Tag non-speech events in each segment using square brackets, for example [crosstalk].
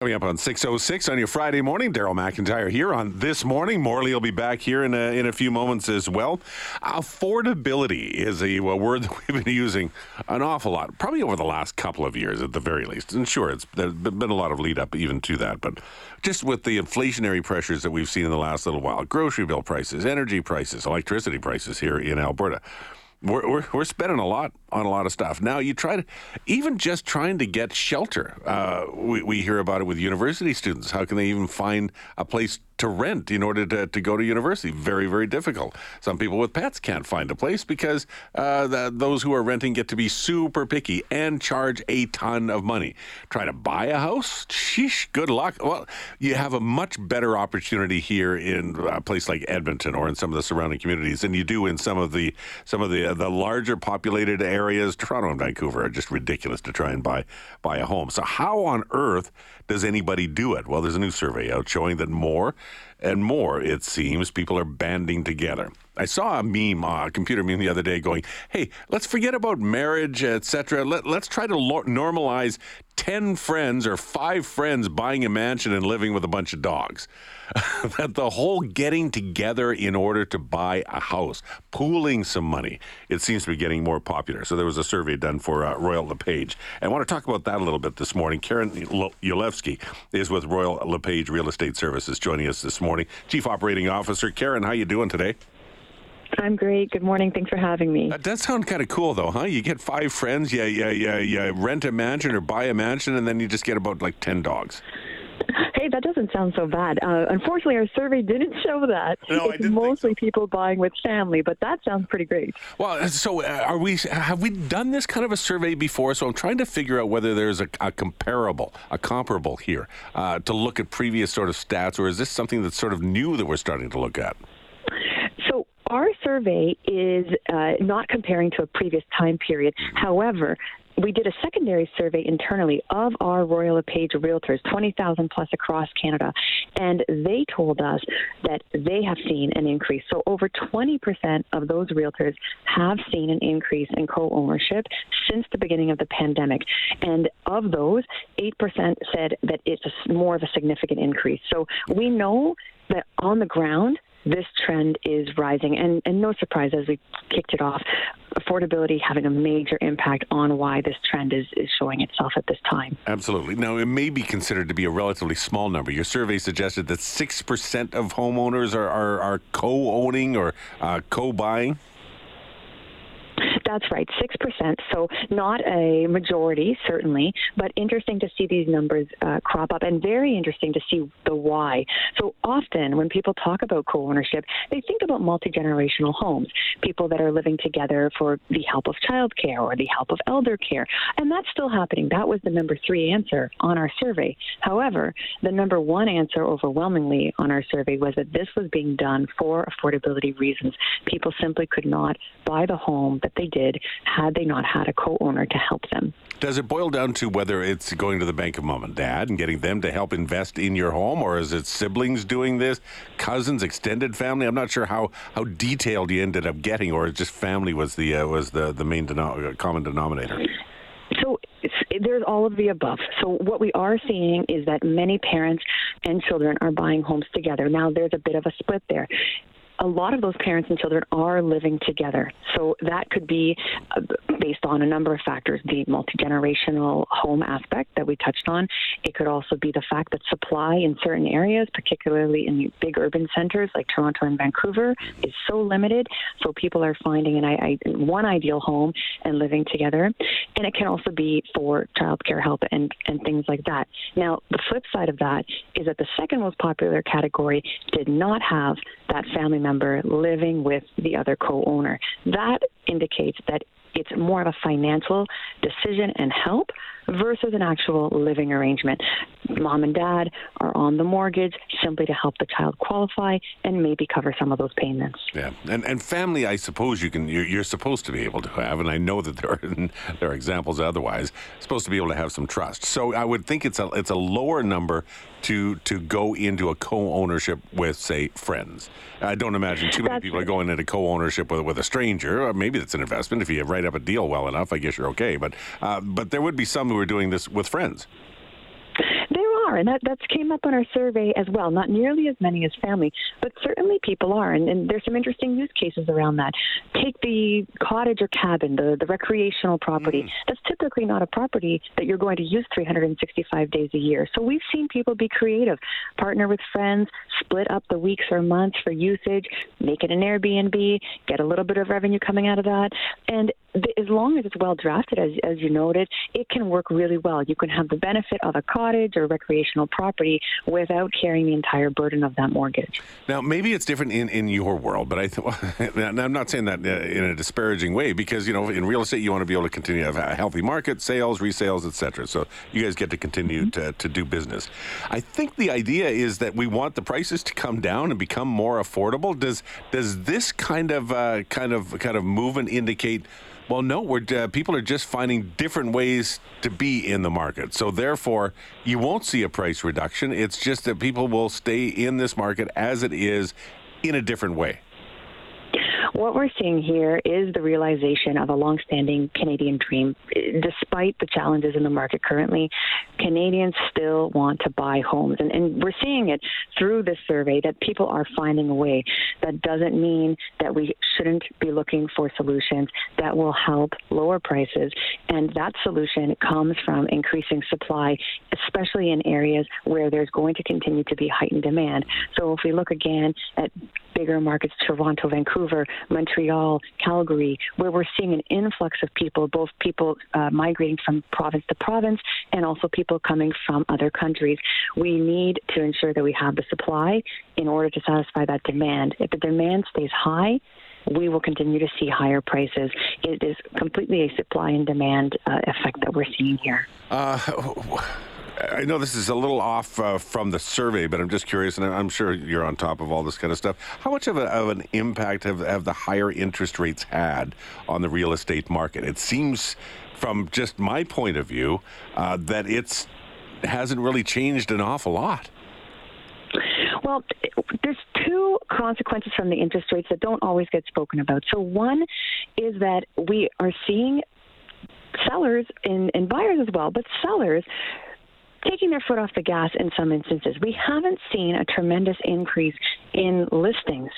Coming up on 606 on your Friday morning, Daryl McIntyre here on This Morning. Morley will be back here in a, in a few moments as well. Affordability is a, a, word [laughs] that we've been using an awful lot, probably over the last couple of years at the very least. And sure, it's there's been a lot of lead up even to that, but just with the inflationary pressures that we've seen in the last little while, grocery bill prices, energy prices, electricity prices here in Alberta we're, we're, we're, spending a lot on a lot of stuff. Now, you try to, even just trying to get shelter, uh, we, we hear about it with university students. How can they even find a place to rent in order to, to go to university. Very, very difficult. Some people with pets can't find a place because uh, the, those who are renting get to be super picky and charge a ton of money. Try to buy a house? Sheesh, good luck. Well, you have a much better opportunity here in a place like Edmonton or in some of the surrounding communities than you do in some of the some of the uh, the larger populated areas. Toronto and Vancouver are just ridiculous to try and buy buy a home. So how on earth does anybody do it? Well, there's a new survey out showing that more and more, it seems, people are banding together. I saw a meme, uh, a computer meme the other day going, hey, let's forget about marriage, etc. Let, let's try to lo- normalize 10 friends or five friends buying a mansion and living with a bunch of dogs. [laughs] that the whole getting together in order to buy a house, pooling some money, it seems to be getting more popular. So there was a survey done for uh, Royal LePage. And I want to talk about that a little bit this morning. Karen Yolevski is with Royal LePage Real Estate Services joining us this morning. Chief Operating Officer. Karen, how you doing today? I'm great. Good morning. Thanks for having me. Uh, that does sound kind of cool, though, huh? You get five friends, yeah, yeah, yeah, yeah. Rent a mansion or buy a mansion, and then you just get about like ten dogs. Hey, that doesn't sound so bad. Uh, unfortunately, our survey didn't [laughs] show that. No, it's mostly so. people buying with family, but that sounds pretty great. Well, so uh, are we? Have we done this kind of a survey before? So I'm trying to figure out whether there's a, a comparable, a comparable here uh, to look at previous sort of stats, or is this something that's sort of new that we're starting to look at? So our survey is uh, not comparing to a previous time period. However, we did a secondary survey internally of our Royal LePage realtors, 20,000 plus across Canada, and they told us that they have seen an increase. So over 20% of those realtors have seen an increase in co-ownership since the beginning of the pandemic. And of those, 8% said that it's more of a significant increase. So we know that on the ground, this trend is rising. And, and no surprise, as we kicked it off, affordability having a major impact on why this trend is, is showing itself at this time. Absolutely. Now, it may be considered to be a relatively small number. Your survey suggested that 6% of homeowners are, are, are co owning or uh, co buying. That's right, 6%. So not a majority, certainly, but interesting to see these numbers uh, crop up and very interesting to see the why. So often when people talk about co ownership, they think about multi generational homes, people that are living together for the help of childcare or the help of elder care. And that's still happening. That was the number three answer on our survey. However, the number one answer overwhelmingly on our survey was that this was being done for affordability reasons. People simply could not buy the home that they did did had they not had a co owner to help them. Does it boil down to whether it's going to the bank of mom and dad and getting them to help invest in your home, or is it siblings doing this, cousins, extended family? I'm not sure how, how detailed you ended up getting, or just family was the uh, was the the main deno- common denominator. So there's all of the above. So what we are seeing is that many parents and children are buying homes together. Now there's a bit of a split there a lot of those parents and children are living together. So that could be uh, based on a number of factors the multi generational home aspect that we touched on. It could also be the fact that supply in certain areas, particularly in big urban centers like Toronto and Vancouver, is so limited. So people are finding an, I, one ideal home and living together. And it can also be for childcare help and, and things like that. Now, the flip side of that is that the second most popular category did not have that family member living with the other co owner. That indicates that it's more of a financial decision and help versus an actual living arrangement. Mom and dad are on the mortgage simply to help the child qualify and maybe cover some of those payments. Yeah, and and family, I suppose you can you're, you're supposed to be able to have, and I know that there are [laughs] there are examples otherwise supposed to be able to have some trust. So I would think it's a it's a lower number to to go into a co-ownership with say friends. I don't imagine too many that's people are going into co-ownership with with a stranger. Maybe it's an investment if you write up a deal well enough. I guess you're okay, but uh, but there would be some who are doing this with friends. There are, and that that's came up on our survey as well. Not nearly as many as family, but certainly people are, and, and there's some interesting use cases around that. Take the cottage or cabin, the the recreational property. Mm. That's typically not a property that you're going to use 365 days a year. So we've seen people be creative, partner with friends, split up the weeks or months for usage, make it an Airbnb, get a little bit of revenue coming out of that, and as long as it's well drafted, as, as you noted, it can work really well. You can have the benefit of a cottage or recreational property without carrying the entire burden of that mortgage. Now, maybe it's different in, in your world, but I th- [laughs] I'm not saying that uh, in a disparaging way because, you know, in real estate, you want to be able to continue to have a healthy market, sales, resales, etc. So you guys get to continue mm-hmm. to, to do business. I think the idea is that we want the prices to come down and become more affordable. Does does this kind of uh, kind of kind of movement indicate well, no, we're, uh, people are just finding different ways to be in the market. So, therefore, you won't see a price reduction. It's just that people will stay in this market as it is in a different way. What we're seeing here is the realization of a longstanding Canadian dream. Despite the challenges in the market currently, Canadians still want to buy homes. And, and we're seeing it through this survey that people are finding a way. That doesn't mean that we shouldn't be looking for solutions that will help lower prices. And that solution comes from increasing supply, especially in areas where there's going to continue to be heightened demand. So if we look again at bigger markets, Toronto, Vancouver, Montreal, Calgary, where we're seeing an influx of people, both people uh, migrating from province to province and also people coming from other countries. We need to ensure that we have the supply in order to satisfy that demand. If the demand stays high, we will continue to see higher prices. It is completely a supply and demand uh, effect that we're seeing here. Uh, I know this is a little off uh, from the survey, but I'm just curious, and I'm sure you're on top of all this kind of stuff. How much of, a, of an impact have, have the higher interest rates had on the real estate market? It seems, from just my point of view, uh, that it's hasn't really changed an awful lot. Well, there's two consequences from the interest rates that don't always get spoken about. So one is that we are seeing sellers and, and buyers as well, but sellers taking their foot off the gas in some instances. We haven't seen a tremendous increase in listings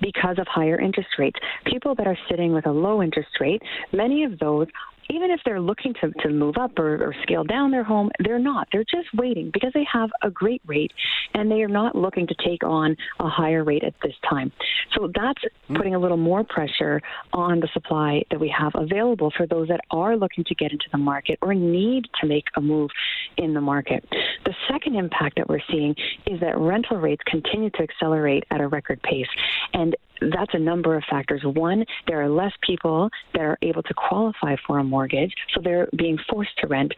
because of higher interest rates. People that are sitting with a low interest rate, many of those even if they're looking to, to move up or, or scale down their home, they're not. They're just waiting because they have a great rate and they are not looking to take on a higher rate at this time. So that's mm. putting a little more pressure on the supply that we have available for those that are looking to get into the market or need to make a move in the market. The second impact that we're seeing is that rental rates continue to accelerate at a record pace. And that's a number of factors. One, there are less people that are able to qualify for a mortgage, so they're being forced to rent.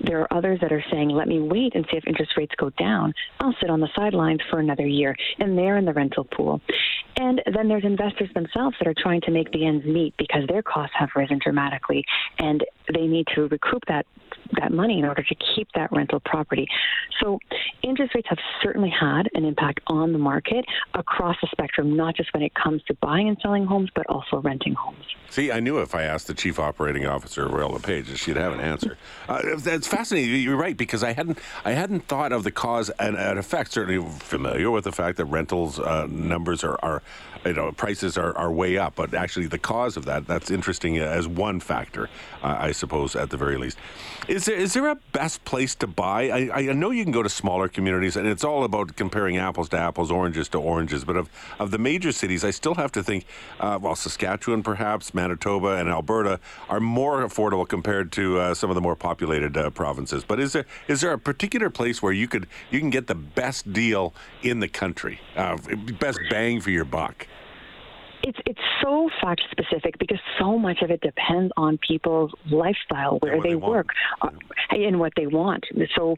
There are others that are saying, let me wait and see if interest rates go down. I'll sit on the sidelines for another year, and they're in the rental pool. And then there's investors themselves that are trying to make the ends meet because their costs have risen dramatically, and they need to recoup that that money in order to keep that rental property. So interest rates have certainly had an impact on the market across the spectrum, not just when it comes to buying and selling homes, but also renting homes. See, I knew if I asked the chief operating officer, Royal LePage, she'd have an answer. Uh, that's fascinating. You're right because I hadn't I hadn't thought of the cause and, and effect. Certainly familiar with the fact that rentals uh, numbers are, are you know prices are, are way up, but actually the cause of that that's interesting as one factor, uh, I suppose at the very least. Is there is there a best place to buy? I, I know you can go to smaller communities, and it's all about comparing apples to apples, oranges to oranges. But of of the major cities, I still have to think, uh, well, Saskatchewan, perhaps Manitoba and Alberta are more affordable compared to uh, some of the more populated uh, provinces. But is there is there a particular place where you could you can get the best deal in the country, uh, best bang for your buck? It's it's so fact specific because so much of it depends on people's lifestyle, where they, they work, uh, and what they want. So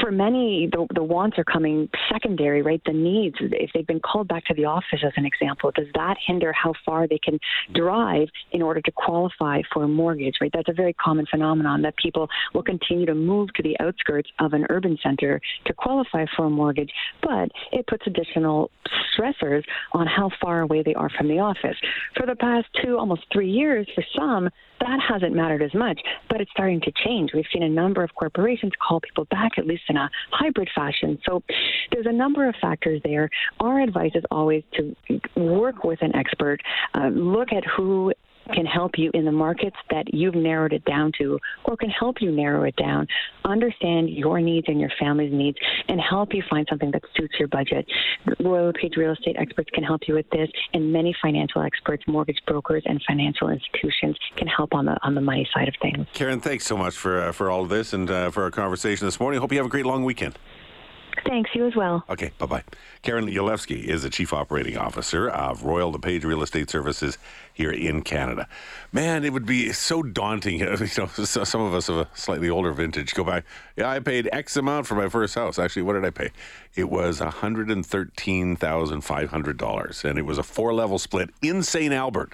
for many, the, the wants are coming secondary, right? The needs. If they've been called back to the office, as an example, does that hinder how far they can drive in order to qualify for a mortgage, right? That's a very common phenomenon that people will continue to move to the outskirts of an urban center to qualify for a mortgage, but it puts additional stressors on how far away they are from the office. For the past two, almost three years, for some, that hasn't mattered as much, but it's starting to change. We've seen a number of corporations call people back at least in a hybrid fashion. So there's a number of factors there. Our advice is always to work with an expert, uh, look at who can help you in the markets that you've narrowed it down to or can help you narrow it down, understand your needs and your family's needs, and help you find something that suits your budget. Royal LePage Real Estate experts can help you with this, and many financial experts, mortgage brokers, and financial institutions can help on the on the money side of things. Karen, thanks so much for uh, for all of this and uh, for our conversation this morning. Hope you have a great long weekend. Thanks, you as well. Okay, bye bye. Karen Yolevski is the Chief Operating Officer of Royal LePage Real Estate Services here in Canada. Man, it would be so daunting. [laughs] You know, some of us of a slightly older vintage go back. Yeah, I paid X amount for my first house. Actually, what did I pay? It was $113,500, and it was a four level split in St. Albert.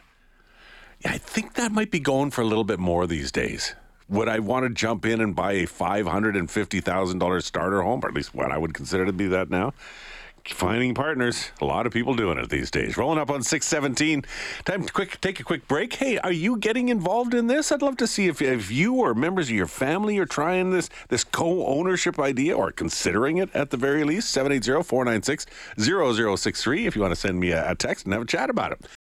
I think that might be going for a little bit more these days would I want to jump in and buy a $550,000 starter home, or at least what I would consider to be that now? Finding partners, a lot of people doing it these days. Rolling up on 617. Time to quick take a quick break. Hey, are you getting involved in this? I'd love to see if, if you or members of your family are trying this this co-ownership idea or considering it at the very least. 780-496-0063 if you want to send me a, a text and have a chat about it.